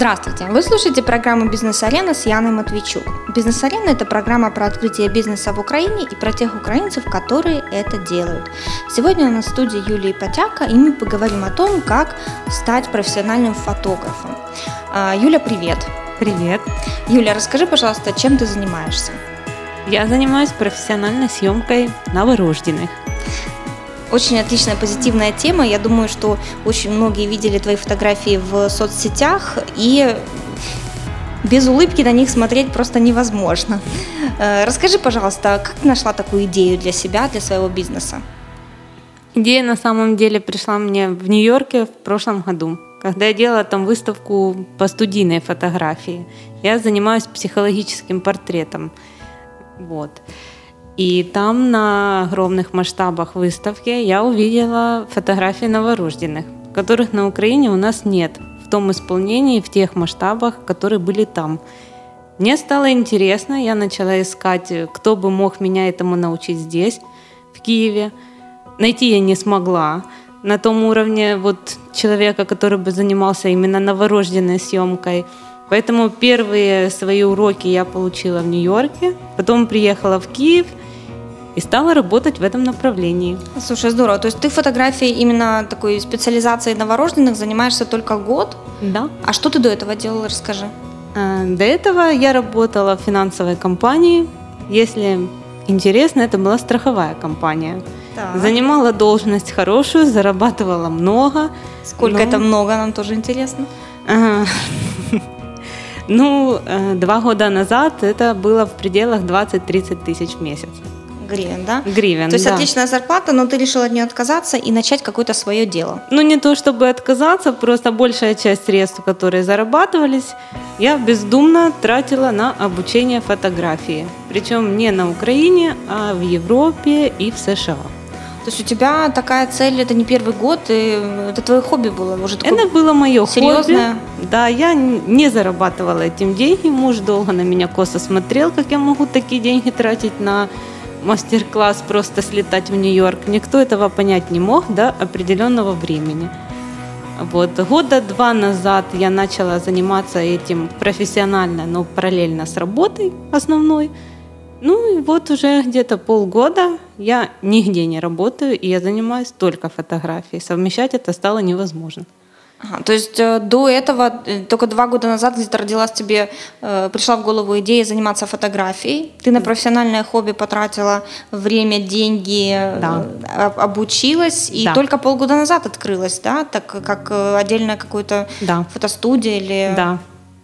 Здравствуйте! Вы слушаете программу «Бизнес-арена» с Яной Матвейчук. «Бизнес-арена» – это программа про открытие бизнеса в Украине и про тех украинцев, которые это делают. Сегодня у нас в студии Юлия Потяка, и мы поговорим о том, как стать профессиональным фотографом. А, Юля, привет! Привет! Юля, расскажи, пожалуйста, чем ты занимаешься? Я занимаюсь профессиональной съемкой новорожденных. Очень отличная позитивная тема. Я думаю, что очень многие видели твои фотографии в соцсетях, и без улыбки на них смотреть просто невозможно. Э, расскажи, пожалуйста, как ты нашла такую идею для себя, для своего бизнеса? Идея на самом деле пришла мне в Нью-Йорке в прошлом году, когда я делала там выставку по студийной фотографии. Я занимаюсь психологическим портретом. Вот. И там на огромных масштабах выставки я увидела фотографии новорожденных, которых на Украине у нас нет в том исполнении, в тех масштабах, которые были там. Мне стало интересно, я начала искать, кто бы мог меня этому научить здесь, в Киеве. Найти я не смогла на том уровне вот человека, который бы занимался именно новорожденной съемкой. Поэтому первые свои уроки я получила в Нью-Йорке, потом приехала в Киев – и стала работать в этом направлении. Слушай, здорово. То есть ты фотографией именно такой специализацией новорожденных занимаешься только год? Да. А что ты до этого делала, расскажи. А, до этого я работала в финансовой компании. Если интересно, это была страховая компания. Так. Занимала должность хорошую, зарабатывала много. Сколько но... это много, нам тоже интересно. Ну, э, два года назад это было в пределах 20-30 тысяч в месяц гривен, да? Гривен, То есть да. отличная зарплата, но ты решил от нее отказаться и начать какое-то свое дело. Ну, не то чтобы отказаться, просто большая часть средств, которые зарабатывались, я бездумно тратила на обучение фотографии. Причем не на Украине, а в Европе и в США. То есть у тебя такая цель, это не первый год, и это твое хобби было уже Это было мое серьезное. хобби. Да, я не зарабатывала этим деньги. Муж долго на меня косо смотрел, как я могу такие деньги тратить на мастер-класс просто слетать в Нью-Йорк. Никто этого понять не мог до определенного времени. Вот. Года два назад я начала заниматься этим профессионально, но параллельно с работой основной. Ну и вот уже где-то полгода я нигде не работаю, и я занимаюсь только фотографией. Совмещать это стало невозможно. Ага, то есть э, до этого, э, только два года назад где-то родилась тебе, э, пришла в голову идея заниматься фотографией. Ты на профессиональное хобби потратила время, деньги, да. обучилась, и да. только полгода назад открылась, да, так как отдельная какая-то да. фотостудия или... Да,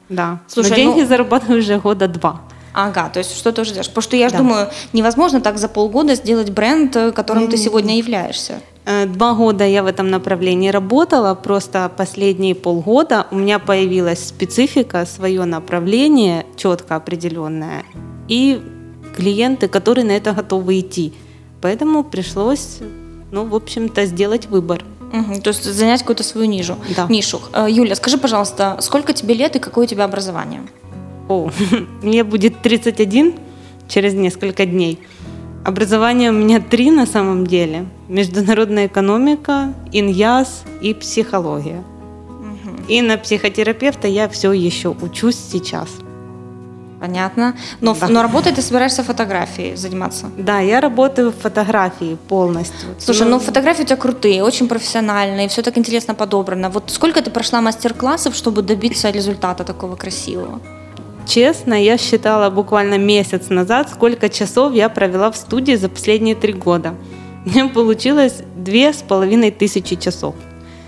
да. Слушай, Но деньги ну... зарабатываю уже года два. Ага, то есть что ты уже делаешь? Потому что я да. думаю, невозможно так за полгода сделать бренд, которым mm-hmm. ты сегодня являешься. Э, два года я в этом направлении работала, просто последние полгода у меня появилась специфика, свое направление четко определенное и клиенты, которые на это готовы идти. Поэтому пришлось, ну, в общем-то, сделать выбор. Угу, то есть занять какую-то свою нишу. Да. нишу. Э, Юля, скажи, пожалуйста, сколько тебе лет и какое у тебя образование? О, мне будет 31 через несколько дней. Образование у меня три на самом деле. Международная экономика, иньяз и психология. Угу. И на психотерапевта я все еще учусь сейчас. Понятно. Но, да. но работать ты собираешься фотографией заниматься? Да, я работаю в фотографии полностью. Слушай, ну, ну фотографии у тебя крутые, очень профессиональные, все так интересно подобрано. Вот сколько ты прошла мастер-классов, чтобы добиться результата такого красивого? Честно, я считала буквально месяц назад, сколько часов я провела в студии за последние три года. Мне получилось две с половиной тысячи часов.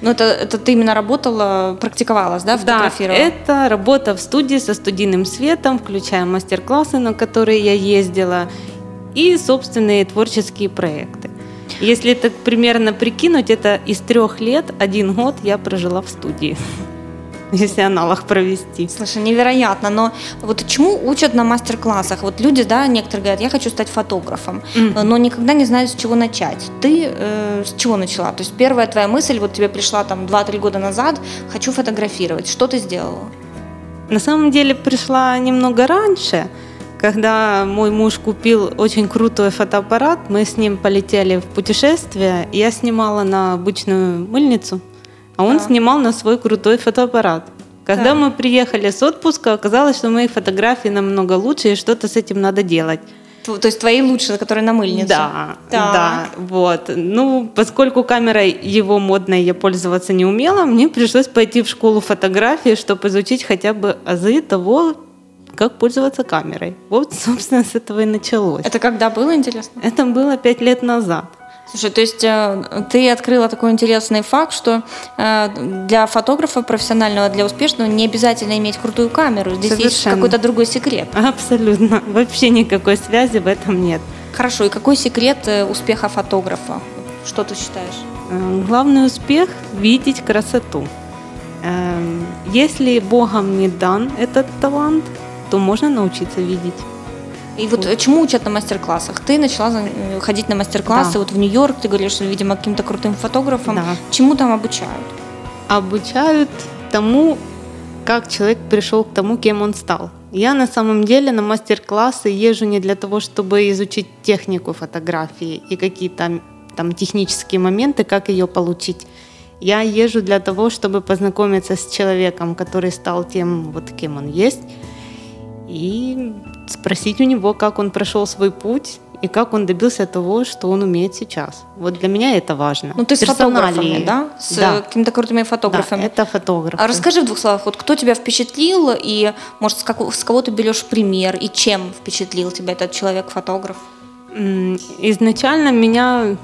Ну, это, это ты именно работала, практиковалась, да, фотографировала? Да, это работа в студии со студийным светом, включая мастер-классы, на которые я ездила, и собственные творческие проекты. Если так примерно прикинуть, это из трех лет один год я прожила в студии если аналог провести. Слушай, невероятно, но вот чему учат на мастер-классах? Вот люди, да, некоторые говорят, я хочу стать фотографом, mm-hmm. но никогда не знают, с чего начать. Ты э, с чего начала? То есть первая твоя мысль, вот тебе пришла там 2-3 года назад, хочу фотографировать. Что ты сделала? На самом деле пришла немного раньше, когда мой муж купил очень крутой фотоаппарат, мы с ним полетели в путешествие, я снимала на обычную мыльницу, а он да. снимал на свой крутой фотоаппарат, Когда да. мы приехали с отпуска, оказалось, что мои фотографии намного лучше, и что-то с этим надо делать. То есть твои лучшие, которые на мыльнице. Да, да, да, вот. Ну, поскольку камерой его модной я пользоваться не умела, мне пришлось пойти в школу фотографии, чтобы изучить хотя бы азы того, как пользоваться камерой. Вот, собственно, с этого и началось. Это когда было, интересно? Это было пять лет назад. Слушай, то есть э, ты открыла такой интересный факт, что э, для фотографа профессионального, для успешного не обязательно иметь крутую камеру. Здесь Совершенно. есть какой-то другой секрет. Абсолютно. Вообще никакой связи в этом нет. Хорошо. И какой секрет э, успеха фотографа? Что ты считаешь? Главный успех – видеть красоту. Если Богом не дан этот талант, то можно научиться видеть. И вот, вот чему учат на мастер-классах? Ты начала э, ходить на мастер-классы да. вот в Нью-Йорк, ты говоришь, что, видимо, каким-то крутым фотографом. Да. Чему там обучают? Обучают тому, как человек пришел к тому, кем он стал. Я на самом деле на мастер-классы езжу не для того, чтобы изучить технику фотографии и какие-то там технические моменты, как ее получить. Я езжу для того, чтобы познакомиться с человеком, который стал тем, вот кем он есть, и спросить у него, как он прошел свой путь и как он добился того, что он умеет сейчас. Вот для меня это важно. Ну, ты с фотографами, да? С да. какими-то крутыми фотографами. Да, это фотограф. А расскажи в двух словах, вот кто тебя впечатлил, и, может, с, как, с кого ты берешь пример, и чем впечатлил тебя этот человек-фотограф? Изначально меня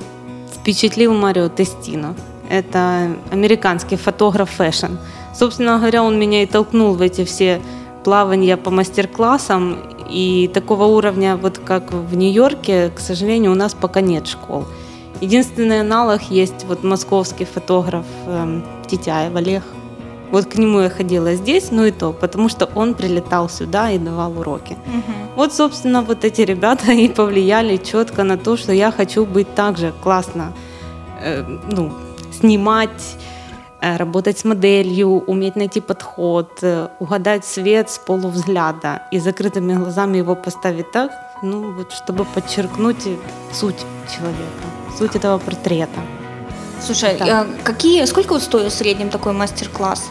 впечатлил Марио Тестино. Это американский фотограф fashion. Собственно говоря, он меня и толкнул в эти все плавания по мастер-классам, и такого уровня, вот как в Нью-Йорке, к сожалению, у нас пока нет школ. Единственный аналог есть вот московский фотограф э, Титяев Олег. Вот к нему я ходила здесь, ну и то, потому что он прилетал сюда и давал уроки. Угу. Вот, собственно, вот эти ребята и повлияли четко на то, что я хочу быть также классно, э, ну, снимать, работать с моделью, уметь найти подход, угадать свет с полувзгляда и закрытыми глазами его поставить так, ну вот, чтобы подчеркнуть суть человека, суть этого портрета. Слушай, а какие, сколько вот стоил в среднем такой мастер-класс?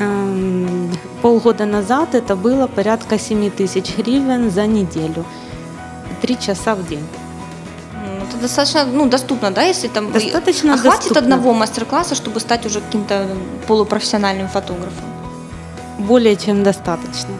Эм, полгода назад это было порядка 7 тысяч гривен за неделю. Три часа в день это достаточно ну, доступно, да, если там достаточно а доступно. хватит одного мастер-класса, чтобы стать уже каким-то полупрофессиональным фотографом? Более чем достаточно.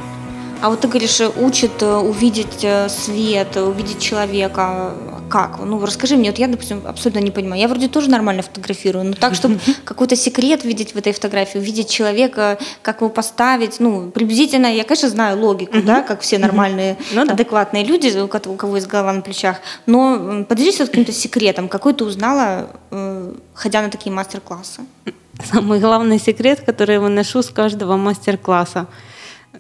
А вот ты говоришь, учат э, увидеть э, свет, увидеть человека как? Ну, расскажи мне, вот я, допустим, абсолютно не понимаю. Я вроде тоже нормально фотографирую, но так, чтобы какой-то секрет видеть в этой фотографии, увидеть человека, как его поставить, ну, приблизительно, я, конечно, знаю логику, да, как все нормальные, ну, адекватные люди, у кого есть голова на плечах, но поделись вот каким-то секретом, какой ты узнала, э, ходя на такие мастер-классы? Самый главный секрет, который я выношу с каждого мастер-класса,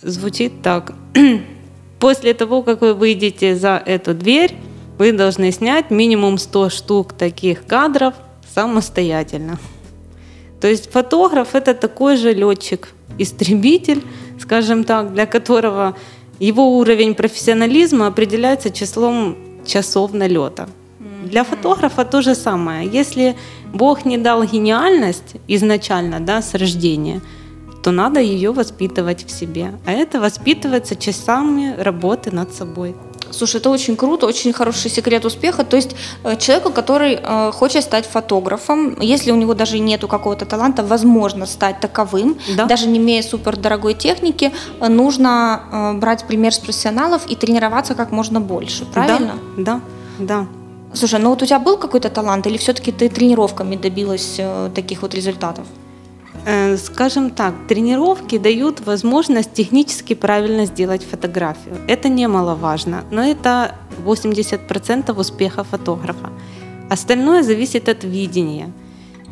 звучит так. После того, как вы выйдете за эту дверь, вы должны снять минимум 100 штук таких кадров самостоятельно. То есть фотограф это такой же летчик, истребитель, скажем так, для которого его уровень профессионализма определяется числом часов налета. Для фотографа то же самое. Если Бог не дал гениальность изначально, да, с рождения, то надо ее воспитывать в себе. А это воспитывается часами работы над собой. Слушай, это очень круто, очень хороший секрет успеха. То есть э, человеку, который э, хочет стать фотографом, если у него даже нету какого-то таланта, возможно стать таковым, да. даже не имея супер дорогой техники, э, нужно э, брать пример с профессионалов и тренироваться как можно больше, правильно? Да, да, да. Слушай, ну вот у тебя был какой-то талант, или все-таки ты тренировками добилась э, таких вот результатов? Э, скажем так, тренировки дают возможность технически правильно сделать фотографию. Это немаловажно, но это 80% успеха фотографа. Остальное зависит от видения.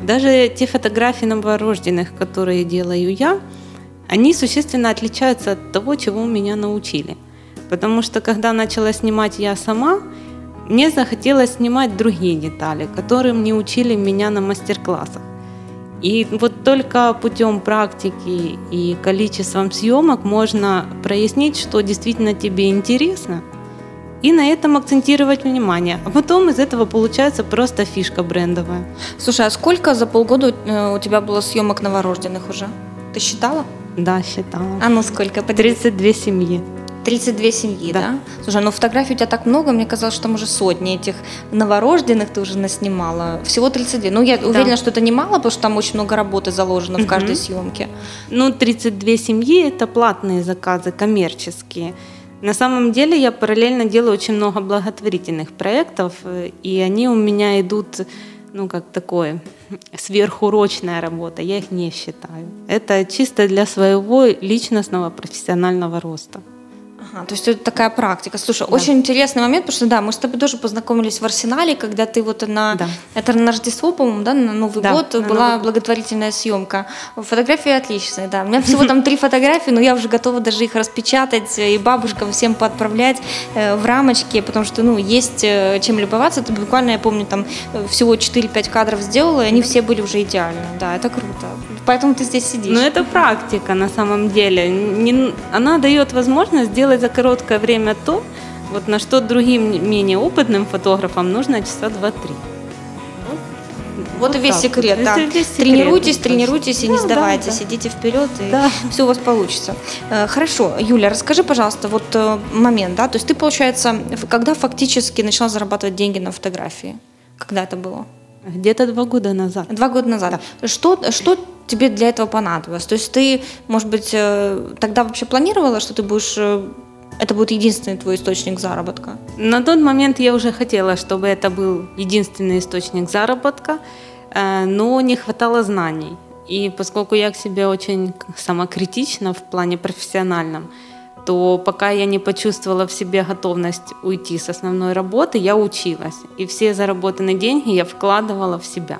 Даже те фотографии новорожденных, которые делаю я, они существенно отличаются от того, чего меня научили. Потому что когда начала снимать я сама, мне захотелось снимать другие детали, которым не учили меня на мастер-классах. И вот только путем практики и количеством съемок можно прояснить, что действительно тебе интересно, и на этом акцентировать внимание. А потом из этого получается просто фишка брендовая. Слушай, а сколько за полгода э, у тебя было съемок новорожденных уже? Ты считала? Да, считала. А ну сколько? По 32 семьи. 32 семьи, да. да? Слушай, ну фотографий у тебя так много, мне казалось, что там уже сотни этих новорожденных ты уже наснимала. Всего 32. Ну, я да. уверена, что это немало, потому что там очень много работы заложено угу. в каждой съемке. Ну, 32 семьи – это платные заказы, коммерческие. На самом деле я параллельно делаю очень много благотворительных проектов, и они у меня идут, ну, как такое, сверхурочная работа, я их не считаю. Это чисто для своего личностного профессионального роста. Ага, то есть это такая практика. Слушай, да. очень интересный момент, потому что да, мы с тобой тоже познакомились в Арсенале, когда ты вот на да. это на Рождество, по-моему, да, на Новый да, год на была Новый... благотворительная съемка. Фотографии отличные, да. У меня всего там три фотографии, но я уже готова даже их распечатать и бабушкам всем поотправлять э, в рамочки, потому что, ну, есть э, чем любоваться. Это буквально, я помню, там э, всего 4-5 кадров сделала, и они все были уже идеальны. Да, это круто. Поэтому ты здесь сидишь. Ну, это практика на самом деле. Не, она дает возможность сделать за короткое время то, вот на что другим менее опытным фотографам нужно часа два-три. Вот, вот и весь секрет, да. Весь секрет, тренируйтесь, тренируйтесь и да, не сдавайтесь, да, да. идите вперед, и да. все у вас получится. Э, хорошо, Юля, расскажи, пожалуйста, вот э, момент, да, то есть ты, получается, когда фактически начала зарабатывать деньги на фотографии? Когда это было? Где-то два года назад. Два года назад. Да. Что, что тебе для этого понадобилось? То есть ты, может быть, э, тогда вообще планировала, что ты будешь это будет единственный твой источник заработка? На тот момент я уже хотела, чтобы это был единственный источник заработка, э, но не хватало знаний. И поскольку я к себе очень самокритична в плане профессиональном, то пока я не почувствовала в себе готовность уйти с основной работы, я училась. И все заработанные деньги я вкладывала в себя.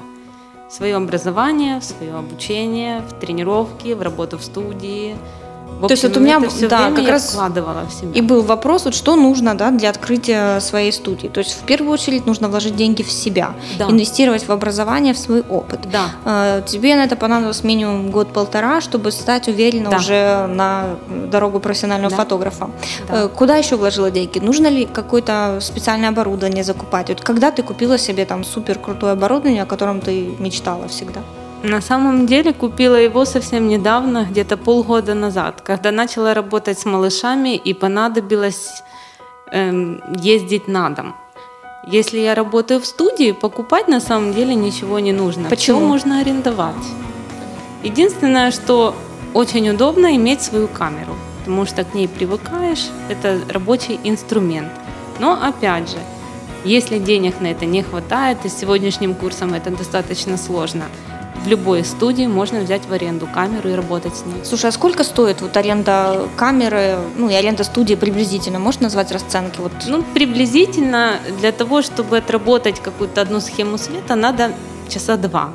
В свое образование, в свое обучение, в тренировки, в работу в студии – общем, То есть вот у меня да, как раз вкладывала в себя. И был вопрос, вот что нужно да, для открытия своей студии. То есть в первую очередь нужно вложить деньги в себя, да. инвестировать в образование, в свой опыт. Да. А, тебе на это понадобилось минимум год-полтора, чтобы стать уверенно да. уже на дорогу профессионального да. фотографа. Да. Э, куда еще вложила деньги? Нужно ли какое-то специальное оборудование закупать? Вот когда ты купила себе там супер крутое оборудование, о котором ты мечтала всегда? На самом деле купила его совсем недавно, где-то полгода назад, когда начала работать с малышами и понадобилось эм, ездить на дом. Если я работаю в студии, покупать на самом деле ничего не нужно. Почему? Все можно арендовать. Единственное, что очень удобно иметь свою камеру, потому что к ней привыкаешь, это рабочий инструмент. Но опять же, если денег на это не хватает, и с сегодняшним курсом это достаточно сложно – в любой студии можно взять в аренду камеру и работать с ней. Слушай, а сколько стоит вот аренда камеры, ну и аренда студии приблизительно? Можешь назвать расценки? Вот? Ну, приблизительно для того, чтобы отработать какую-то одну схему света, надо часа два.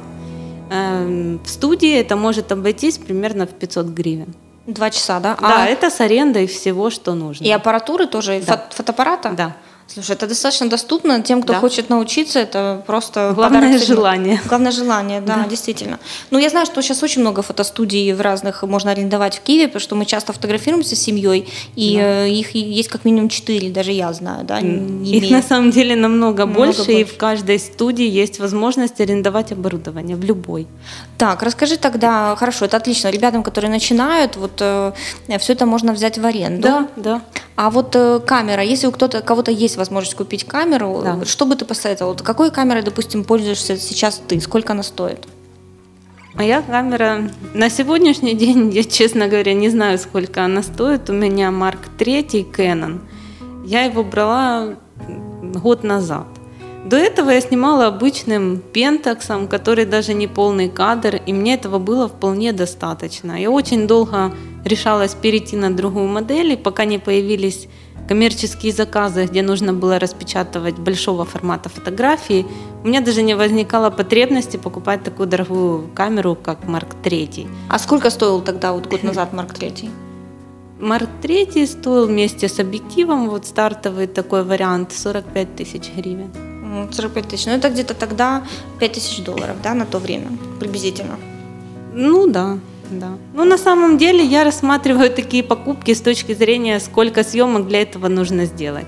Эм, в студии это может обойтись примерно в 500 гривен. Два часа, да? Да, а... это с арендой всего, что нужно. И аппаратуры тоже, да. фото фотоаппарата? Да. Слушай, это достаточно доступно тем, кто да. хочет научиться. Это просто главное желание. Главное желание, да, да, действительно. Ну, я знаю, что сейчас очень много фотостудий в разных можно арендовать в Киеве, потому что мы часто фотографируемся с семьей, и да. Э, их есть как минимум четыре, даже я знаю, да. Их на самом деле намного, намного больше, больше, и в каждой студии есть возможность арендовать оборудование в любой. Так, расскажи тогда, хорошо, это отлично, ребятам, которые начинают, вот э, все это можно взять в аренду. Да, да. А вот э, камера, если у кто-то, кого-то есть возможность купить камеру, да. что бы ты посоветовал? Какой камерой, допустим, пользуешься сейчас ты? Сколько она стоит? Моя камера на сегодняшний день, я, честно говоря, не знаю, сколько она стоит. У меня Mark III Canon. Я его брала год назад. До этого я снимала обычным пентаксом, который даже не полный кадр, и мне этого было вполне достаточно. Я очень долго решалась перейти на другую модель, пока не появились коммерческие заказы, где нужно было распечатывать большого формата фотографии, у меня даже не возникало потребности покупать такую дорогую камеру, как Mark III. А сколько стоил тогда, вот год назад, Mark III? Mark III стоил вместе с объективом, вот стартовый такой вариант, 45 тысяч гривен. 45 тысяч. Ну, это где-то тогда 5 тысяч долларов, да, на то время, приблизительно. Ну, да. Да. Ну, на самом деле я рассматриваю такие покупки с точки зрения, сколько съемок для этого нужно сделать.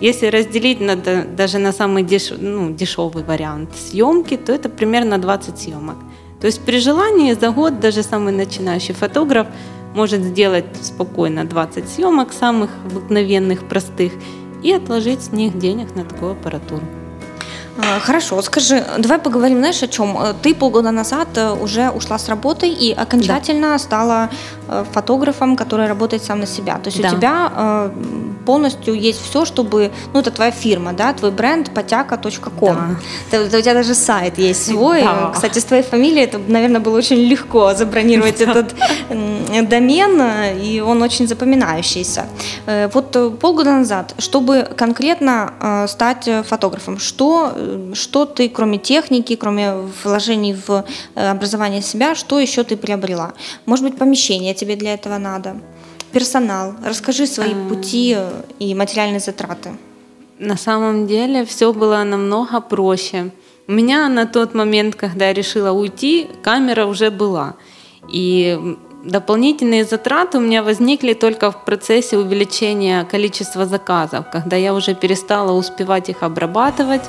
Если разделить на, даже на самый деш, ну, дешевый вариант съемки, то это примерно 20 съемок. То есть при желании за год даже самый начинающий фотограф может сделать спокойно 20 съемок самых обыкновенных, простых и отложить с них денег на такую аппаратуру. А, хорошо, скажи, давай поговорим, знаешь, о чем? Э, ты полгода назад э, уже ушла с работы и окончательно да. стала э, фотографом, который работает сам на себя. То есть да. у тебя полностью есть все, чтобы, ну, это твоя фирма, да, твой бренд потяка.ком. Да. у тебя даже сайт есть свой. Да. Кстати, с твоей фамилией это, наверное, было очень легко забронировать этот домен, и он очень запоминающийся. Вот полгода назад, чтобы конкретно стать фотографом, что что ты, кроме техники, кроме вложений в э, образование себя, что еще ты приобрела? Может быть, помещение тебе для этого надо? Персонал? Расскажи свои пути э, и материальные затраты. На самом деле все было намного проще. У меня на тот момент, когда я решила уйти, камера уже была. И Дополнительные затраты у меня возникли только в процессе увеличения количества заказов, когда я уже перестала успевать их обрабатывать,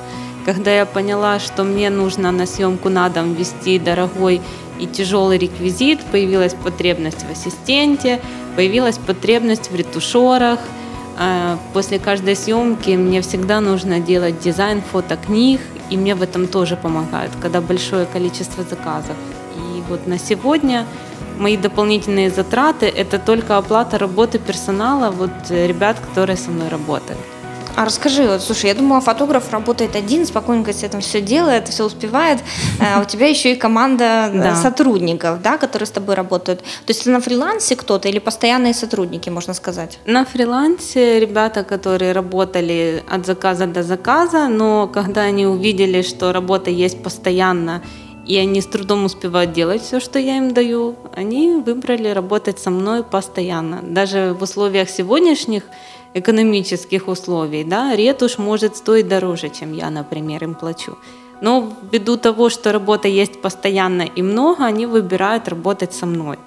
когда я поняла, что мне нужно на съемку на дом вести дорогой и тяжелый реквизит, появилась потребность в ассистенте, появилась потребность в ретушерах. А, после каждой съемки мне всегда нужно делать дизайн фотокниг, и мне в этом тоже помогают, когда большое количество заказов. И вот на сегодня мои дополнительные затраты – это только оплата работы персонала, вот э, ребят, которые со мной работают. А расскажи, вот, слушай, я думала, фотограф работает один, спокойненько с этим все делает, все успевает, а у тебя еще и команда э, да. сотрудников, да, которые с тобой работают. То есть на фрилансе кто-то или постоянные сотрудники, можно сказать? На фрилансе ребята, которые работали от заказа до заказа, но когда они увидели, что работа есть постоянно, и они с трудом успевают делать все, что я им даю, они выбрали работать со мной постоянно. Даже в условиях сегодняшних экономических условий, да, ретушь может стоить дороже, чем я, например, им плачу. Но ввиду того, что работа есть постоянно и много, они выбирают работать со мной.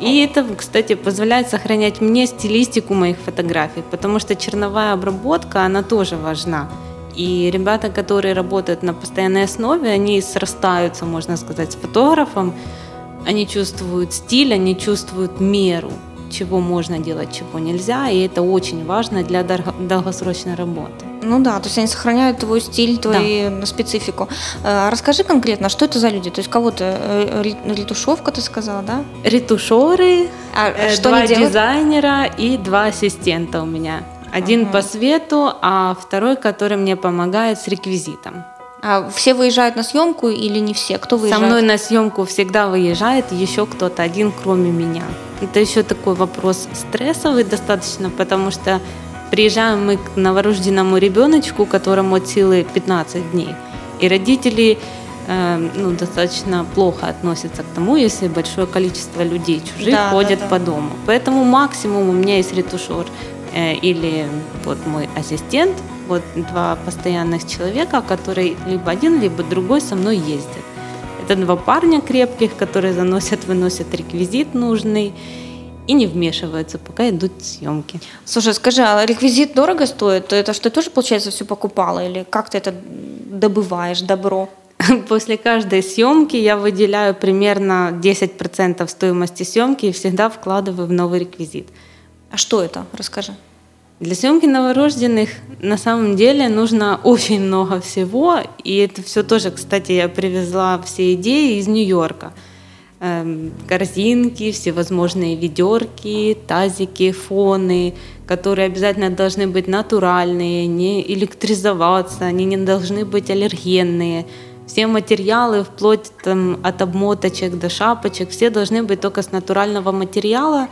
И это, кстати, позволяет сохранять мне стилистику моих фотографий, потому что черновая обработка, она тоже важна. И ребята, которые работают на постоянной основе, они срастаются, можно сказать, с фотографом, они чувствуют стиль, они чувствуют меру чего можно делать, чего нельзя, и это очень важно для долгосрочной работы. Ну да, то есть они сохраняют твой стиль, твою да. специфику. А расскажи конкретно, что это за люди? То есть кого-то э, ретушевка, ты сказала, да? Ретушеры, а э, что два дизайнера и два ассистента у меня. Один ага. по свету, а второй, который мне помогает с реквизитом. А все выезжают на съемку или не все? Кто выезжает? Со мной на съемку всегда выезжает еще кто-то один, кроме меня. Это еще такой вопрос стрессовый достаточно, потому что приезжаем мы к новорожденному ребеночку, которому от силы 15 дней. И родители э, ну, достаточно плохо относятся к тому, если большое количество людей чужих да, ходят да, да. по дому. Поэтому максимум у меня есть ретушер э, или вот мой ассистент, вот два постоянных человека, которые либо один, либо другой со мной ездят. Это два парня крепких, которые заносят, выносят реквизит нужный и не вмешиваются, пока идут съемки. Слушай, скажи, а реквизит дорого стоит? Это что, ты тоже, получается, все покупала? Или как ты это добываешь, добро? После каждой съемки я выделяю примерно 10% стоимости съемки и всегда вкладываю в новый реквизит. А что это? Расскажи. Для съемки новорожденных на самом деле нужно очень много всего, и это все тоже, кстати, я привезла все идеи из Нью-Йорка. Эм, корзинки, всевозможные ведерки, тазики, фоны, которые обязательно должны быть натуральные, не электризоваться, они не должны быть аллергенные. Все материалы, вплоть там, от обмоточек до шапочек, все должны быть только с натурального материала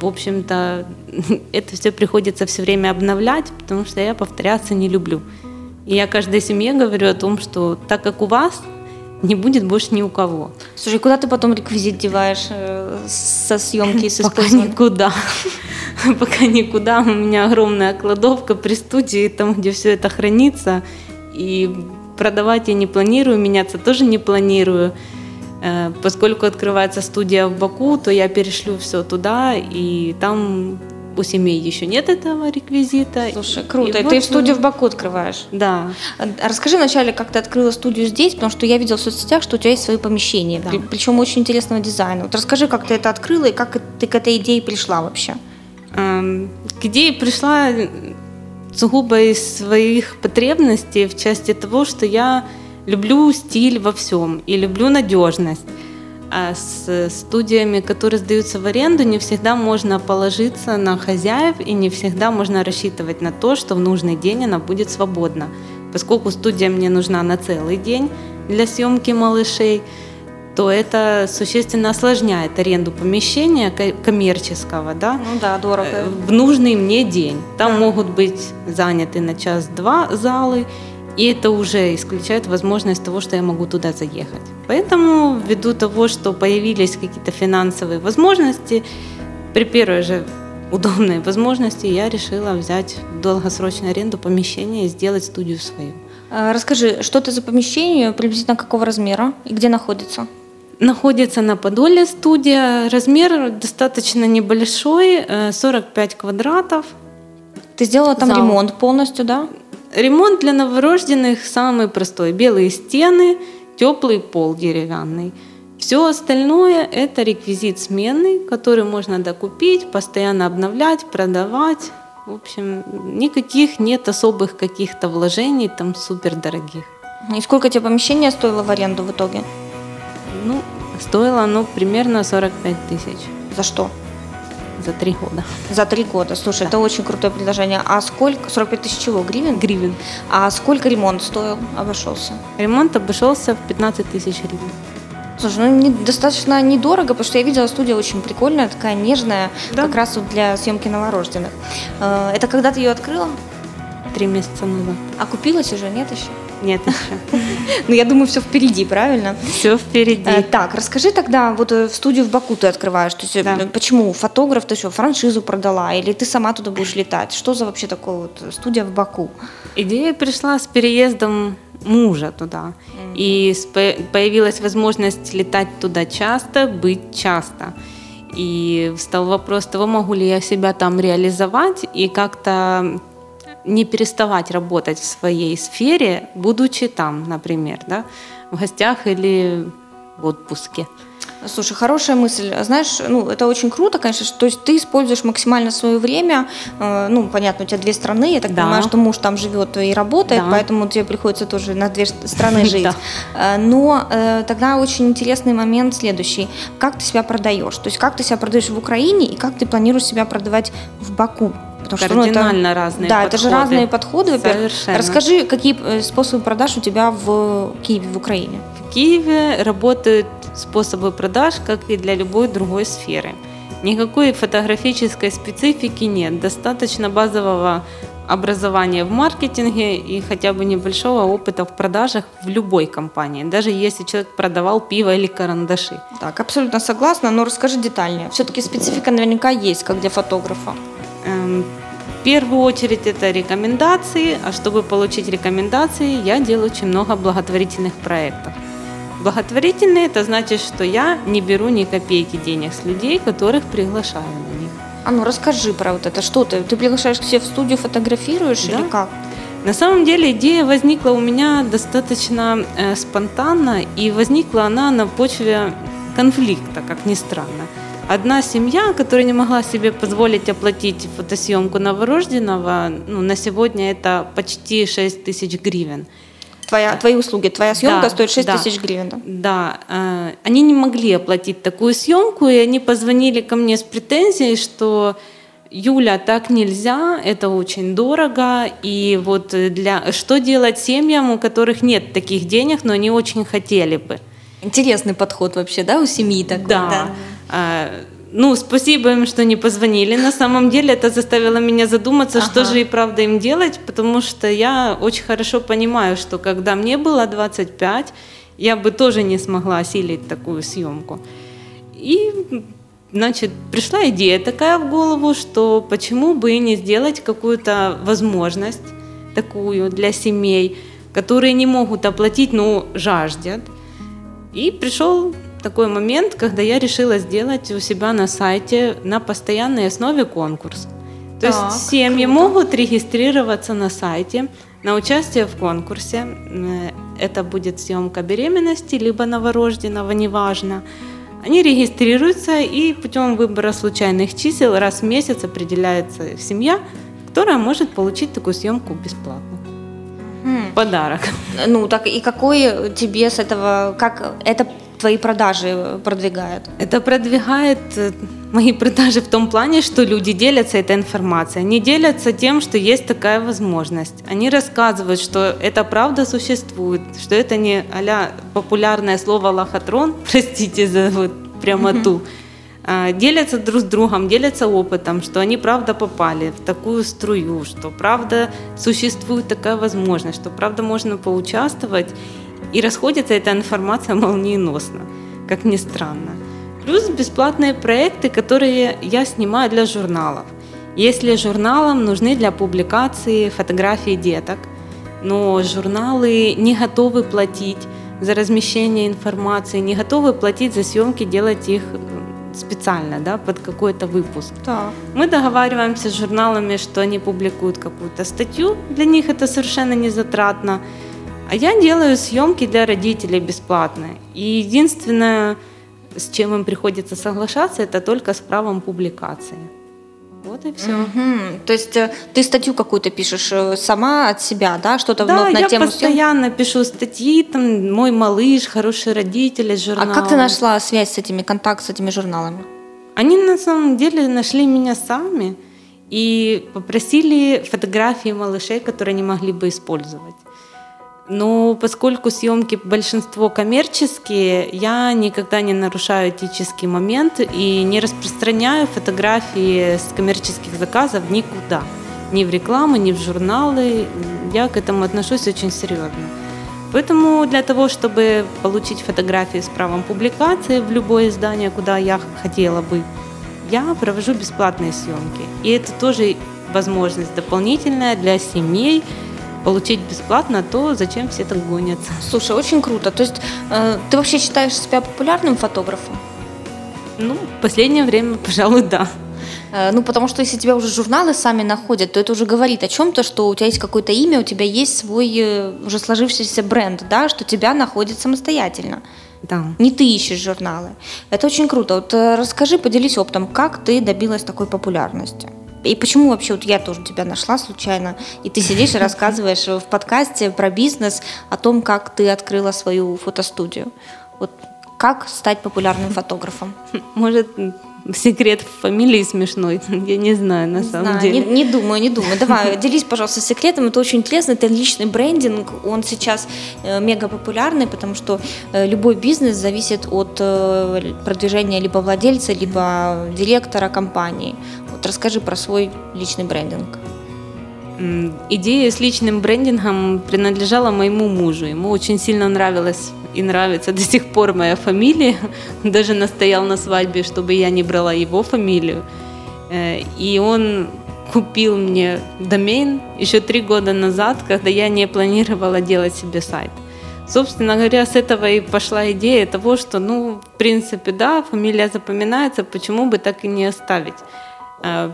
в общем-то, это все приходится все время обновлять, потому что я повторяться не люблю. И я каждой семье говорю о том, что так как у вас, не будет больше ни у кого. Слушай, куда ты потом реквизит деваешь э, со съемки с Пока никуда. Пока никуда. У меня огромная кладовка при студии, там, где все это хранится. И продавать я не планирую, меняться тоже не планирую. Э, поскольку открывается студия в Баку, то я перешлю все туда, и там у семей еще нет этого реквизита. Слушай, круто. И, и вот ты в студию в Баку открываешь. Да. А расскажи вначале, как ты открыла студию здесь, потому что я видела в соцсетях, что у тебя есть свои помещения, да. причем очень интересного дизайна. Вот расскажи, как ты это открыла и как ты к этой идее пришла вообще. Эм, к идее пришла сугубо из своих потребностей в части того, что я люблю стиль во всем и люблю надежность. А с студиями, которые сдаются в аренду, не всегда можно положиться на хозяев и не всегда можно рассчитывать на то, что в нужный день она будет свободна. Поскольку студия мне нужна на целый день для съемки малышей, то это существенно осложняет аренду помещения коммерческого, да? Ну да, дорого. Э, в нужный мне день. Там да. могут быть заняты на час-два залы, и это уже исключает возможность того, что я могу туда заехать. Поэтому ввиду того, что появились какие-то финансовые возможности, при первой же удобной возможности я решила взять в долгосрочную аренду помещение и сделать студию свою. А, расскажи, что это за помещение, приблизительно какого размера и где находится? Находится на Подоле студия. Размер достаточно небольшой, 45 э, квадратов. Ты сделала там Зал. ремонт полностью, да? Ремонт для новорожденных самый простой. Белые стены, теплый пол деревянный. Все остальное – это реквизит сменный, который можно докупить, постоянно обновлять, продавать. В общем, никаких нет особых каких-то вложений там супер дорогих. И сколько тебе помещение стоило в аренду в итоге? Ну, стоило оно примерно 45 тысяч. За что? За три года. За три года. Слушай, да. это очень крутое предложение. А сколько? 45 тысяч чего? Гривен? Гривен. А сколько ремонт стоил, обошелся? Ремонт обошелся в 15 тысяч гривен. Слушай, ну не, достаточно недорого, потому что я видела студия очень прикольная, такая нежная, да. как раз вот для съемки новорожденных. Э, это когда ты ее открыла? Три месяца назад. А купилась уже, нет еще? Нет еще. Ну, я думаю, все впереди, правильно? Все впереди. Э, так, расскажи тогда, вот э, в студию в Баку ты открываешь, то есть э, да. почему? Фотограф ты что, франшизу продала, или ты сама туда будешь летать? Что за вообще такое вот студия в Баку? Идея пришла с переездом мужа туда. Mm-hmm. И появилась возможность летать туда часто, быть часто. И встал вопрос того, могу ли я себя там реализовать и как-то не переставать работать в своей сфере, будучи там, например, да, в гостях или в отпуске. Слушай, хорошая мысль. Знаешь, ну, это очень круто, конечно, что, то есть ты используешь максимально свое время. Э, ну, понятно, у тебя две страны, я так да. понимаю, что муж там живет и работает, да. поэтому тебе приходится тоже на две страны жить. Да. Э, но э, тогда очень интересный момент следующий. Как ты себя продаешь? То есть как ты себя продаешь в Украине и как ты планируешь себя продавать в Баку? Потому что, Кардинально ну, это, разные да, подходы. это же разные подходы, во-первых. Расскажи, какие э, способы продаж у тебя в Киеве, в Украине? В Киеве работают способы продаж, как и для любой другой сферы. Никакой фотографической специфики нет. Достаточно базового образования в маркетинге и хотя бы небольшого опыта в продажах в любой компании, даже если человек продавал пиво или карандаши. Так, абсолютно согласна, но расскажи детальнее. Все-таки специфика наверняка есть, как для фотографа. Эм, в первую очередь это рекомендации, а чтобы получить рекомендации, я делаю очень много благотворительных проектов. Благотворительные – это значит, что я не беру ни копейки денег с людей, которых приглашаю на них. А ну расскажи про вот это. Что ты? Ты приглашаешь себе в студию, фотографируешь да? или как? На самом деле идея возникла у меня достаточно э, спонтанно, и возникла она на почве конфликта, как ни странно. Одна семья, которая не могла себе позволить оплатить фотосъемку новорожденного, ну, на сегодня это почти 6 тысяч гривен. Твоя, твои услуги, твоя съемка да, стоит 6 да, тысяч гривен. Да, да э, они не могли оплатить такую съемку, и они позвонили ко мне с претензией, что Юля, так нельзя, это очень дорого, и вот для что делать семьям, у которых нет таких денег, но они очень хотели бы. Интересный подход вообще, да, у семьи такой. Да. да. А, ну, спасибо им, что не позвонили. На самом деле это заставило меня задуматься, ага. что же и правда им делать, потому что я очень хорошо понимаю, что когда мне было 25, я бы тоже не смогла осилить такую съемку. И, значит, пришла идея такая в голову, что почему бы и не сделать какую-то возможность такую для семей, которые не могут оплатить, но жаждет. И пришел такой момент, когда я решила сделать у себя на сайте на постоянной основе конкурс. То так, есть семьи круто. могут регистрироваться на сайте на участие в конкурсе. Это будет съемка беременности, либо новорожденного, неважно. Они регистрируются и путем выбора случайных чисел раз в месяц определяется семья, которая может получить такую съемку бесплатно. Хм. Подарок. Ну так и какой тебе с этого, как это твои продажи продвигает? Это продвигает э, мои продажи в том плане, что люди делятся этой информацией. Они делятся тем, что есть такая возможность. Они рассказывают, что это правда существует, что это не а популярное слово лохотрон, простите за вот прямоту. А, делятся друг с другом, делятся опытом, что они правда попали в такую струю, что правда существует такая возможность, что правда можно поучаствовать. И расходится эта информация молниеносно, как ни странно. Плюс бесплатные проекты, которые я снимаю для журналов. Если журналам нужны для публикации фотографии деток, но журналы не готовы платить за размещение информации, не готовы платить за съемки, делать их специально, да, под какой-то выпуск. Да. Мы договариваемся с журналами, что они публикуют какую-то статью, для них это совершенно не затратно, а я делаю съемки для родителей бесплатно. И единственное, с чем им приходится соглашаться, это только с правом публикации. Вот и все. Угу. То есть э, ты статью какую-то пишешь э, сама от себя, да, что-то да, на я тему постоянно съем... пишу статьи, там мой малыш, хорошие родители, журналы. А как ты нашла связь с этими, контакт с этими журналами? Они на самом деле нашли меня сами и попросили фотографии малышей, которые они могли бы использовать. Но поскольку съемки большинство коммерческие, я никогда не нарушаю этический момент и не распространяю фотографии с коммерческих заказов никуда. Ни в рекламу, ни в журналы. Я к этому отношусь очень серьезно. Поэтому для того, чтобы получить фотографии с правом публикации в любое издание, куда я хотела бы, я провожу бесплатные съемки. И это тоже возможность дополнительная для семей, получить бесплатно, то зачем все так гонятся? Слушай, очень круто. То есть э, ты вообще считаешь себя популярным фотографом? Ну, в последнее время, пожалуй, да. Э, ну, потому что если тебя уже журналы сами находят, то это уже говорит о чем-то, что у тебя есть какое-то имя, у тебя есть свой э, уже сложившийся бренд, да, что тебя находит самостоятельно. Да. Не ты ищешь журналы. Это очень круто. Вот э, расскажи, поделись опытом, как ты добилась такой популярности. И почему вообще вот я тоже тебя нашла случайно, и ты сидишь и рассказываешь в подкасте про бизнес о том, как ты открыла свою фотостудию. Вот как стать популярным фотографом? Может, секрет фамилии смешной. Я не знаю, на не самом знаю, деле. Не, не думаю, не думаю. Давай, делись, пожалуйста, секретом. Это очень интересно. Это личный брендинг. Он сейчас э, мега популярный, потому что э, любой бизнес зависит от э, продвижения либо владельца, либо директора компании. Вот расскажи про свой личный брендинг. Идея с личным брендингом принадлежала моему мужу. Ему очень сильно нравилось и нравится до сих пор моя фамилия. Даже настоял на свадьбе, чтобы я не брала его фамилию. Э, и он купил мне домен еще три года назад, когда я не планировала делать себе сайт. Собственно говоря, с этого и пошла идея того, что, ну, в принципе, да, фамилия запоминается, почему бы так и не оставить. Э,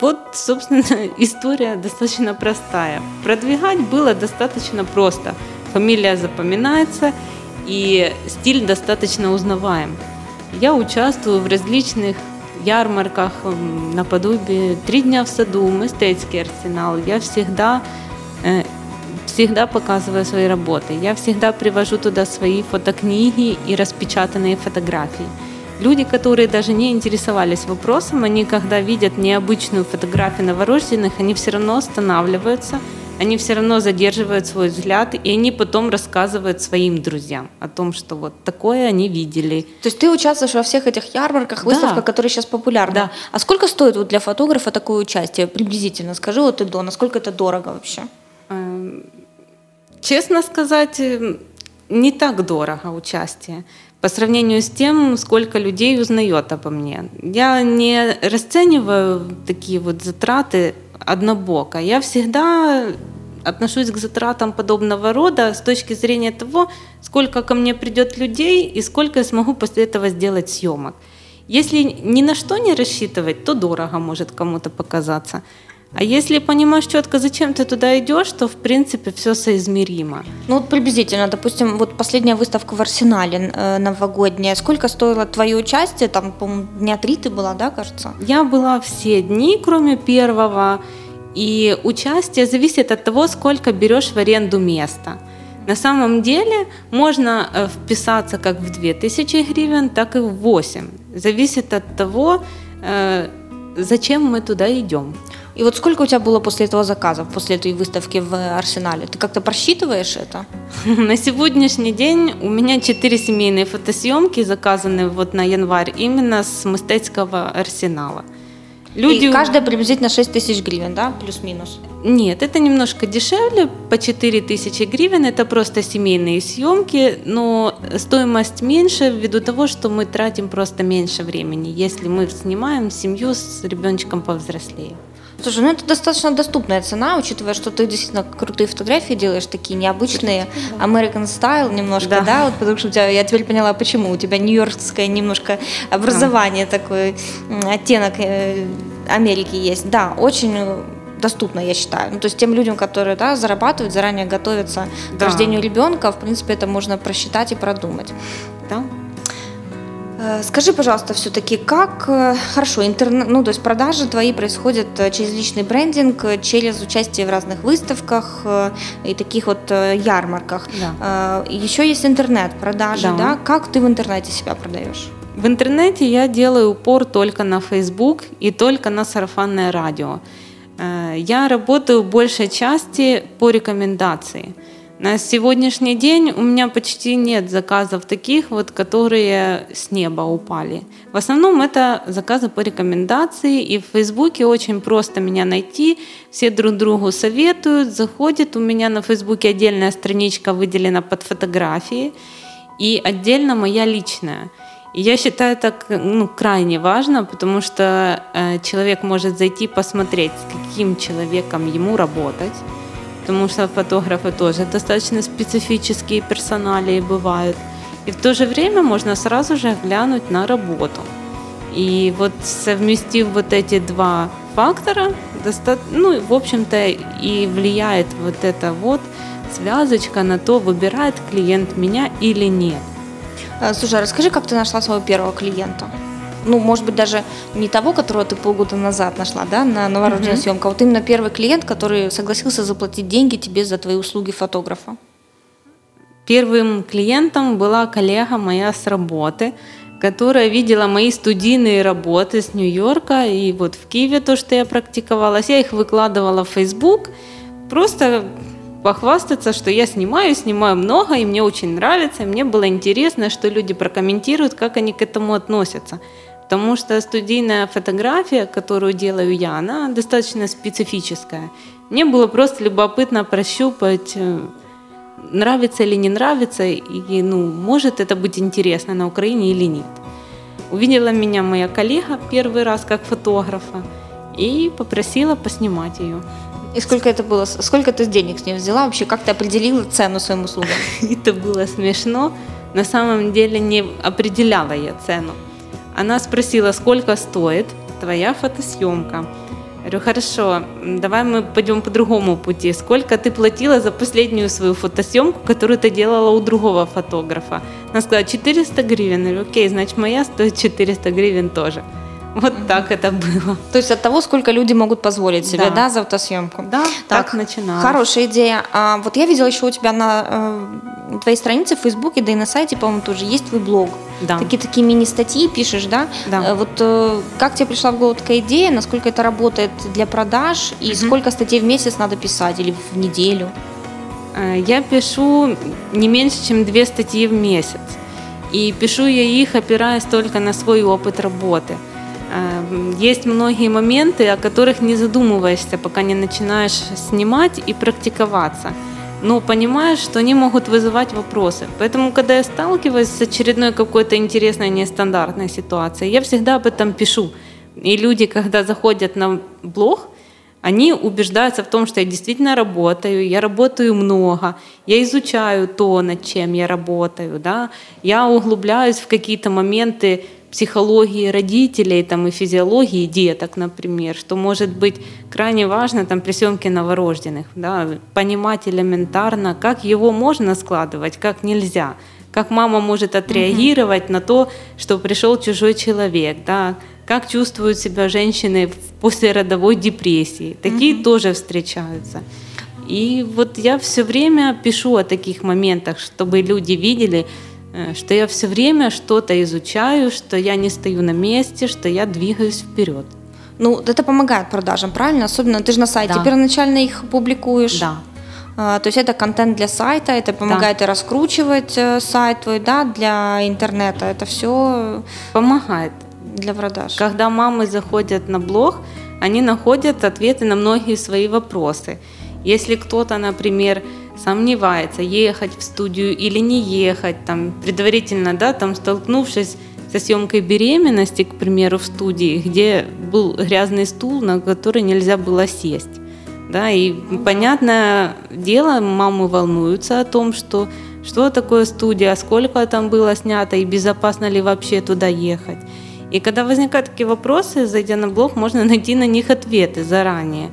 вот, собственно, история достаточно простая. Продвигать было достаточно просто. Фамилия запоминается, и стиль достаточно узнаваем. Я участвую в различных ярмарках наподобие «Три дня в саду», «Мистецкий арсенал». Я всегда, э, всегда показываю свои работы. Я всегда привожу туда свои фотокниги и распечатанные фотографии. Люди, которые даже не интересовались вопросом, они когда видят необычную фотографию новорожденных, они все равно останавливаются – они все равно задерживают свой взгляд, и они потом рассказывают своим друзьям о том, что вот такое они видели. То есть ты участвуешь во всех этих ярмарках, выставках, да. которые сейчас популярны. Да. А сколько стоит вот для фотографа такое участие приблизительно? Скажи вот и до, насколько это дорого вообще? Эм, честно сказать, эм, не так дорого участие по сравнению с тем, сколько людей узнает обо мне. Я не расцениваю такие вот затраты однобоко. Я всегда отношусь к затратам подобного рода с точки зрения того, сколько ко мне придет людей и сколько я смогу после этого сделать съемок. Если ни на что не рассчитывать, то дорого может кому-то показаться. А если понимаешь четко, зачем ты туда идешь, то в принципе все соизмеримо. Ну вот приблизительно, допустим, вот последняя выставка в Арсенале э, новогодняя. Сколько стоило твое участие? Там, по-моему, дня три ты была, да, кажется? Я была все дни, кроме первого. И участие зависит от того, сколько берешь в аренду места. На самом деле можно э, вписаться как в 2000 гривен, так и в 8. Зависит от того, э, зачем мы туда идем. И вот сколько у тебя было после этого заказов, после этой выставки в Арсенале? Ты как-то просчитываешь это? На сегодняшний день у меня четыре семейные фотосъемки заказаны вот на январь именно с Мистецкого арсенала. Люди... И каждая приблизительно 6 тысяч гривен, да, плюс-минус? Нет, это немножко дешевле, по 4 тысячи гривен, это просто семейные съемки, но стоимость меньше ввиду того, что мы тратим просто меньше времени, если мы снимаем семью с ребеночком повзрослее. Слушай, ну это достаточно доступная цена, учитывая, что ты действительно крутые фотографии делаешь, такие необычные, American style немножко, да, да вот потому что у тебя, я теперь поняла, почему, у тебя нью-йоркское немножко образование, да. такой оттенок э, Америки есть. Да, очень доступно, я считаю. Ну, то есть тем людям, которые да, зарабатывают, заранее готовятся да. к рождению ребенка, в принципе, это можно просчитать и продумать. Да. Э, скажи, пожалуйста, все-таки, как э, хорошо, интернет, ну, то есть продажи твои происходят э, через личный брендинг, через участие в разных выставках и таких вот ярмарках. Да. Еще есть интернет-продажи, да. да? Как ты в интернете себя продаешь? В интернете я делаю упор только на Facebook и только на сарафанное радио. Я работаю в большей части по рекомендации – на сегодняшний день у меня почти нет заказов таких, вот, которые с неба упали. В основном это заказы по рекомендации, и в Фейсбуке очень просто меня найти. Все друг другу советуют, заходят. У меня на Фейсбуке отдельная страничка выделена под фотографии, и отдельно моя личная. И я считаю это ну, крайне важно, потому что э, человек может зайти посмотреть, с каким человеком ему работать потому что фотографы тоже достаточно специфические персоналии бывают. И в то же время можно сразу же глянуть на работу. И вот совместив вот эти два фактора, ну, в общем-то, и влияет вот эта вот связочка на то, выбирает клиент меня или нет. Э, слушай, а расскажи, как ты нашла своего первого клиента? Ну, может быть, даже не того, которого ты полгода назад нашла, да, на новорожденную mm-hmm. съемку, а вот именно первый клиент, который согласился заплатить деньги тебе за твои услуги фотографа. Первым клиентом была коллега моя с работы, которая видела мои студийные работы с Нью-Йорка и вот в Киеве то, что я практиковалась. Я их выкладывала в Facebook, просто похвастаться, что я снимаю, снимаю много, и мне очень нравится, и мне было интересно, что люди прокомментируют, как они к этому относятся. Потому что студийная фотография, которую делаю я, она достаточно специфическая. Мне было просто любопытно прощупать, э, нравится или не нравится, и ну, может это быть интересно на Украине или нет. Увидела меня моя коллега первый раз как фотографа и попросила поснимать ее. И сколько это было? Сколько ты денег с ней взяла? Вообще, как ты определила цену своим услугам? Это было смешно. На самом деле не определяла я цену. Она спросила, сколько стоит твоя фотосъемка. Я говорю, хорошо, давай мы пойдем по другому пути. Сколько ты платила за последнюю свою фотосъемку, которую ты делала у другого фотографа? Она сказала, 400 гривен. Я говорю, окей, значит, моя стоит 400 гривен тоже. Вот так это было. То есть от того, сколько люди могут позволить себе, да, да за автосъемку. Да, так, так начиналось. Хорошая идея. А, вот я видела еще у тебя на э, твоей странице в Фейсбуке, да и на сайте, по-моему, тоже есть твой блог. Да. Такие такие мини-статьи пишешь, да? Да. Э, вот э, как тебе пришла в голову такая идея, насколько это работает для продаж, и mm сколько статей в месяц надо писать или в неделю? Э, я пишу не меньше, чем две статьи в месяц. И пишу я их, опираясь только на свой опыт работы. Эм, есть многие моменты, о которых не задумываешься, пока не начинаешь снимать и практиковаться. Но понимаешь, что они могут вызывать вопросы. Поэтому, когда я сталкиваюсь с очередной какой-то интересной, нестандартной ситуацией, я всегда об этом пишу. И люди, когда заходят на блог, они убеждаются в том, что я действительно работаю, я работаю много, я изучаю то, над чем я работаю, да, я углубляюсь в какие-то моменты психологии родителей там, и физиологии деток, например, что может быть крайне важно там, при съемке новорожденных, да, понимать элементарно, как его можно складывать, как нельзя, как мама может отреагировать угу. на то, что пришел чужой человек, да, как чувствуют себя женщины в послеродовой депрессии. Такие угу. тоже встречаются. И вот я все время пишу о таких моментах, чтобы люди видели, что я все время что-то изучаю, что я не стою на месте, что я двигаюсь вперед. Ну, это помогает продажам, правильно? Особенно ты же на сайте да. первоначально их публикуешь. Да. А, то есть это контент для сайта, это помогает да. и раскручивать э, сайт твой, да, для интернета. Это все помогает для продаж. Когда мамы заходят на блог, они находят ответы на многие свои вопросы. Если кто-то, например, сомневается, ехать в студию или не ехать, там, предварительно, да, там, столкнувшись со съемкой беременности, к примеру, в студии, где был грязный стул, на который нельзя было сесть. Да, и понятное дело, мамы волнуются о том, что что такое студия, сколько там было снято и безопасно ли вообще туда ехать. И когда возникают такие вопросы, зайдя на блог, можно найти на них ответы заранее.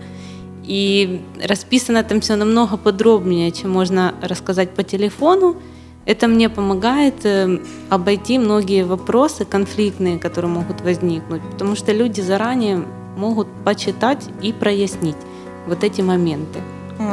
И расписано там все намного подробнее, чем можно рассказать по телефону. Это мне помогает э, обойти многие вопросы конфликтные, которые могут возникнуть, потому что люди заранее могут почитать и прояснить вот эти моменты.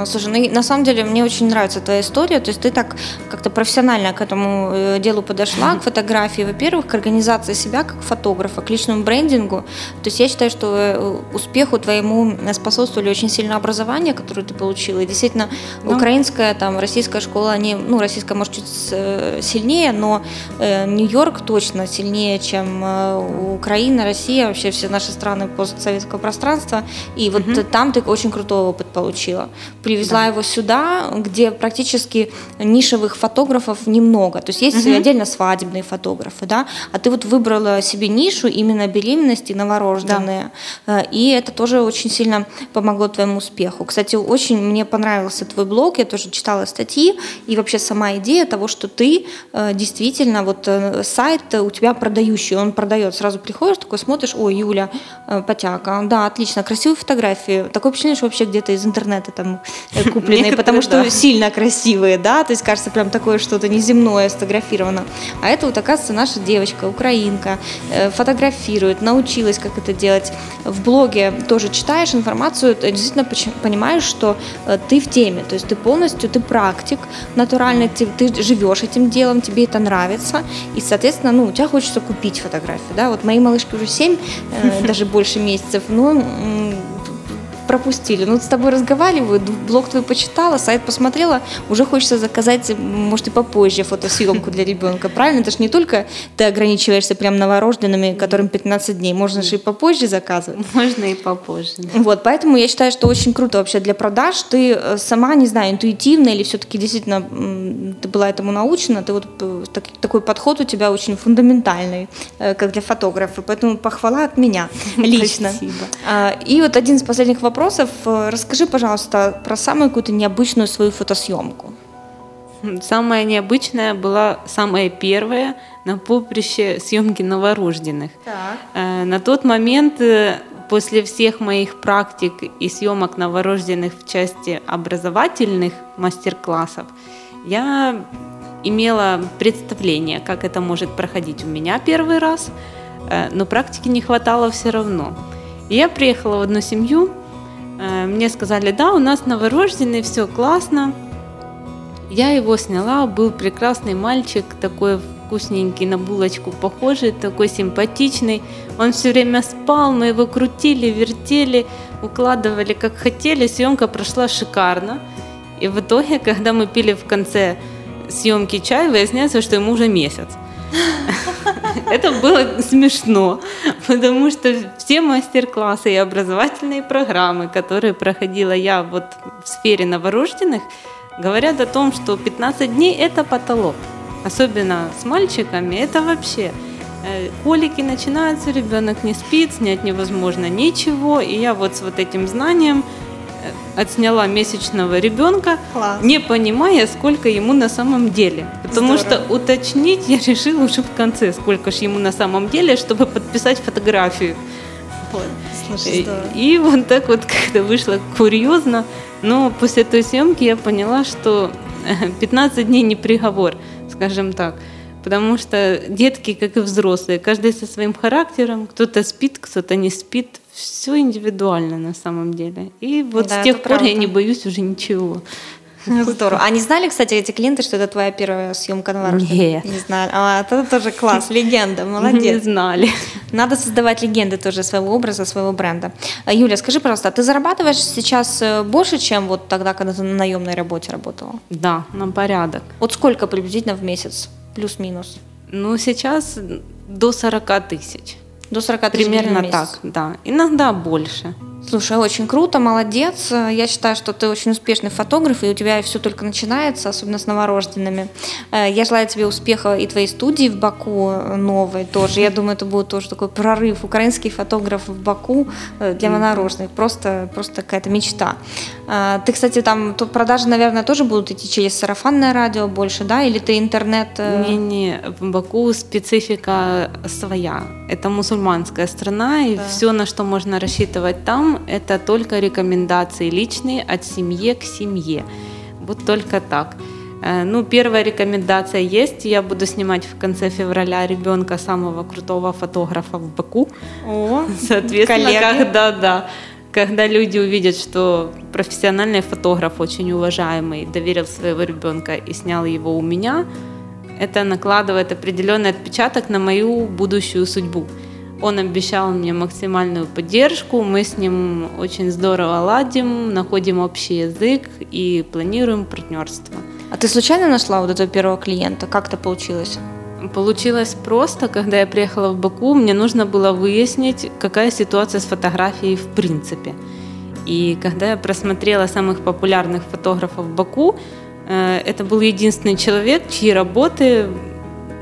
Слушай, ну, на самом деле мне очень нравится твоя история. То есть ты так как-то профессионально к этому э, делу подошла, к фотографии, во-первых, к организации себя как фотографа, к личному брендингу. То есть я считаю, что э, успеху твоему способствовали очень сильно образование, которое ты получила. И действительно, да. украинская, там, российская школа, они, ну, российская, может, чуть э, сильнее, но Нью-Йорк точно сильнее, чем Украина, Россия, вообще все наши страны постсоветского пространства. И вот угу. там ты очень крутой опыт получила привезла да. его сюда, где практически нишевых фотографов немного. То есть есть угу. отдельно свадебные фотографы, да, а ты вот выбрала себе нишу именно беременности новорожденные, да. Э, и это тоже очень сильно помогло твоему успеху. Кстати, очень мне понравился твой блог, я тоже читала статьи, и вообще сама идея того, что ты э, действительно, вот э, сайт у тебя продающий, он продает, сразу приходишь, такой смотришь, ой, Юля, Потяка, да, отлично, красивые фотографии, такое впечатление, что вообще где-то из интернета там купленные, потому что да. сильно красивые, да, то есть кажется прям такое что-то неземное сфотографировано. А это вот оказывается наша девочка, украинка, э, фотографирует, научилась как это делать. В блоге тоже читаешь информацию, ты действительно понимаешь, что э, ты в теме, то есть ты полностью, ты практик натуральный, ты, ты живешь этим делом, тебе это нравится, и, соответственно, ну, у тебя хочется купить фотографию, да, вот моей малышке уже 7, даже больше месяцев, ну, пропустили. Ну, с тобой разговаривают, блог твой почитала, сайт посмотрела, уже хочется заказать, может, и попозже фотосъемку для ребенка, правильно? Это же не только ты ограничиваешься прям новорожденными, которым 15 дней, можно же и попозже заказывать. Можно и попозже. Да. Вот, поэтому я считаю, что очень круто вообще для продаж. Ты э, сама, не знаю, интуитивно или все-таки действительно ты была этому научена, ты вот э, такой подход у тебя очень фундаментальный, э, как для фотографа, поэтому похвала от меня лично. Спасибо. А, и вот один из последних вопросов вопросов. Э, расскажи, пожалуйста, про самую какую-то необычную свою фотосъемку. Самая необычная была самая первая на поприще съемки новорожденных. Так. Э, на тот момент, э, после всех моих практик и съемок новорожденных в части образовательных мастер-классов, я имела представление, как это может проходить у меня первый раз, но практики не хватало все равно. я приехала в одну семью, мне сказали, да, у нас новорожденный, все классно. Я его сняла, был прекрасный мальчик, такой вкусненький, на булочку похожий, такой симпатичный. Он все время спал, мы его крутили, вертели, укладывали как хотели. Съемка прошла шикарно. И в итоге, когда мы пили в конце съемки чай, выясняется, что ему уже месяц. Это было смешно, потому что все мастер-классы и образовательные программы, которые проходила я вот в сфере новорожденных, говорят о том, что 15 дней – это потолок. Особенно с мальчиками, это вообще э, колики начинаются, ребенок не спит, снять невозможно ничего. И я вот с вот этим знанием отсняла месячного ребенка, Класс. не понимая, сколько ему на самом деле. Потому Здорово. что уточнить я решила уже в конце, сколько же ему на самом деле, чтобы подписать фотографию. Вот. Слушай, И, здорово. и вот так вот как-то вышло курьезно. Но после той съемки я поняла, что 15 дней не приговор, скажем так. Потому что детки, как и взрослые, каждый со своим характером, кто-то спит, кто-то не спит. Все индивидуально на самом деле. И вот Да, с тех пор я правда. не боюсь уже ничего. Здорово. А не знали, кстати, эти клиенты, что это твоя первая съемка новорожденных? Нет. Не знали. А, это тоже класс, легенда, Не молодец. знали. Надо создавать легенды тоже своего образа, своего бренда. А, Юля, скажи, пожалуйста, а ты зарабатываешь сейчас э, больше, чем вот тогда, когда ты на наемной работе работала? Да, на порядок. Вот сколько приблизительно в месяц? Плюс-минус. Ну, сейчас до 40 тысяч. До 40 тысяч гривен в Примерно месяц. так, да. Иногда больше. Слушай, очень круто, молодец. Я считаю, что ты очень успешный фотограф, и у тебя все только начинается, особенно с новорожденными. Э, Я желаю тебе успеха и твоей студии в Баку э, новой тоже. Я думаю, это будет тоже такой прорыв украинских фотографов в Баку э, для новорожденных. Просто, просто какая-то мечта. Ты, кстати, там то продажи, наверное, тоже будут идти через сарафанное радио больше, да? Или ты интернет... Не-не, в Баку специфика своя. Это мусульманская страна, и Да. все, на что можно рассчитывать там, это только рекомендации личные от семьи к семье. Вот только так. Э, Ну, первая рекомендация есть. Я буду снимать в конце февраля ребенка самого крутого фотографа в Баку. О, Соответственно, коллеги. когда, да, когда люди увидят, что профессиональный фотограф, очень уважаемый, доверил своего ребенка и снял его у меня, это накладывает определенный отпечаток на мою будущую судьбу. Он обещал мне максимальную поддержку, мы с ним очень здорово ладим, находим общий язык и планируем партнерство. А ты случайно нашла вот этого первого клиента? Как это получилось? Получилось просто, когда я приехала в Баку, мне нужно было выяснить, какая ситуация с фотографией в принципе. И когда я просмотрела самых популярных фотографов в Баку, э, это был единственный человек, чьи работы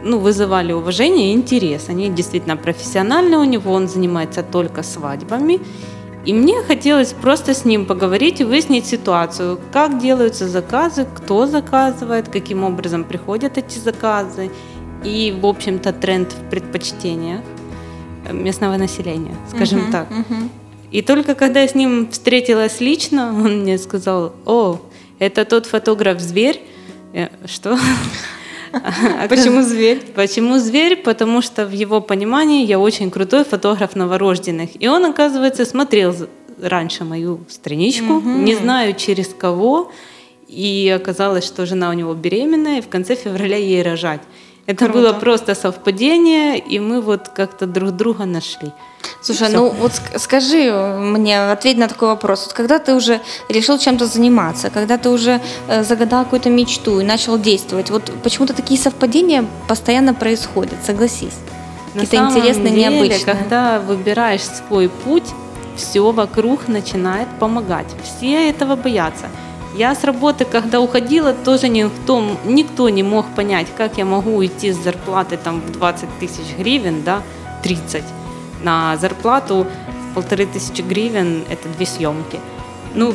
ну, вызывали уважение и интерес. Они действительно профессиональны у него, он занимается только свадьбами. И мне хотелось просто с ним поговорить и выяснить ситуацию, как делаются заказы, кто заказывает, каким образом приходят эти заказы и, в общем-то, тренд в предпочтениях местного населения, скажем Мгм, так. мгм. И только когда я с ним встретилась лично, он мне сказал, о, это тот фотограф-зверь. Что? Почему зверь? Почему зверь? Потому что в его понимании я очень крутой фотограф новорожденных. И он, оказывается, смотрел раньше мою страничку, не знаю через кого. И оказалось, что жена у него беременная, и в конце февраля ей рожать. Это Круто. было просто совпадение, и мы вот как-то друг друга нашли. Слушай, Всё. ну вот ск- скажи мне, ответь на такой вопрос. Вот когда ты уже решил чем-то заниматься, когда ты уже э, загадал какую-то мечту и начал действовать, вот почему-то такие совпадения постоянно происходят, согласись. На Какие-то самом интересные, деле, необычные. когда выбираешь свой путь, все вокруг начинает помогать. Все этого боятся. Я с работы, когда уходила, тоже никто, никто не мог понять, как я могу уйти с зарплаты там, в 20 тысяч гривен, да, 30, на зарплату в полторы тысячи гривен, это две съемки. Ну,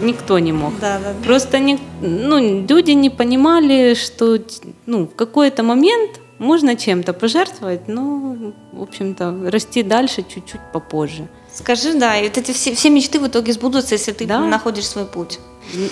никто не мог. Да, да, Просто не, ну, люди не понимали, что ну, в какой-то момент можно чем-то пожертвовать, но, в общем-то, расти дальше чуть-чуть попозже. Скажи, да, и вот эти все, все мечты в итоге сбудутся, если ты Да. находишь свой путь.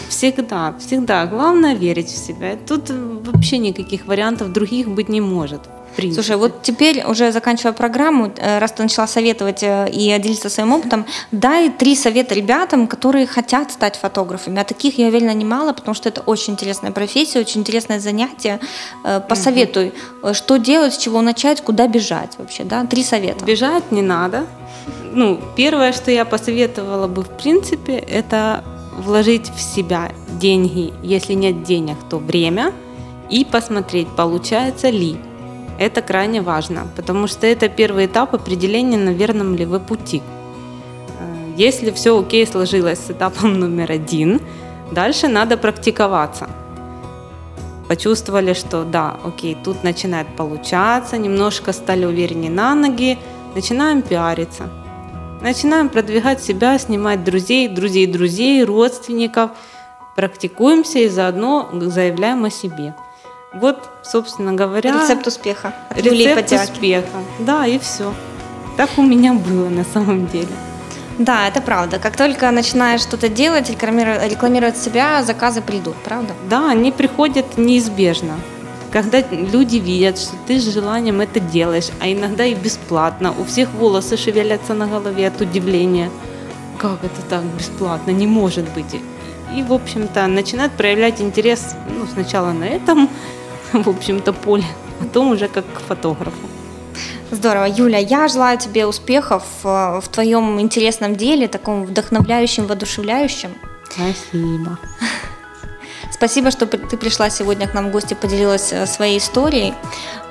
Всегда, всегда. Главное верить в себя. Тут вообще никаких вариантов других быть не может. принципе. Слушай, вот теперь, уже заканчивая программу, э, раз ты начала советовать э, и делиться своим опытом, дай три совета ребятам, которые хотят стать фотографами. А таких, я уверена, немало, потому что это очень интересная профессия, очень интересное занятие. Э, Посоветуй, э, что делать, с чего начать, куда бежать вообще, да? Три совета. Бежать не надо. Ну, первое, что я посоветовала бы, в принципе, это вложить в себя деньги, если нет денег, то время, и посмотреть, получается ли. Это крайне важно, потому что это первый этап определения, на верном ли вы пути. Э, Если все окей сложилось с этапом номер один, дальше надо практиковаться. Почувствовали, что да, окей, тут начинает получаться, немножко стали увереннее на ноги, начинаем пиариться. Начинаем продвигать себя, снимать друзей, друзей друзей, родственников, практикуемся и заодно заявляем о себе. Вот, собственно говоря... Рецепт успеха. Рецепт успеха. Да, и все. Так у меня было на самом деле. Да, это правда. Как только начинаешь что-то делать, рекламировать себя, заказы придут, правда? Да, они приходят неизбежно. Когда люди видят, что ты с желанием это делаешь, а иногда и бесплатно, у всех волосы шевелятся на голове от удивления. Как это так бесплатно? Не может быть. И, в общем-то, начинают проявлять интерес ну, сначала на этом, в общем-то, поле, а потом уже как к фотографу. Здорово. Юля, я желаю тебе успехов э, в твоем интересном деле, таком вдохновляющем, воодушевляющем. Спасибо. Спасибо, что ты пришла сегодня к нам в гости, поделилась э, своей историей.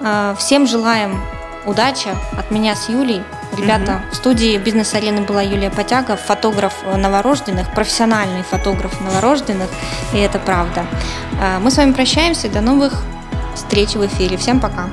Э, всем желаем удачи от меня с Юлей. Ребята, mm в студии бизнес-арены была Юлия Потяга, фотограф новорожденных, профессиональный фотограф новорожденных, и это правда. Мы с вами прощаемся, до новых встреч в эфире. Всем пока.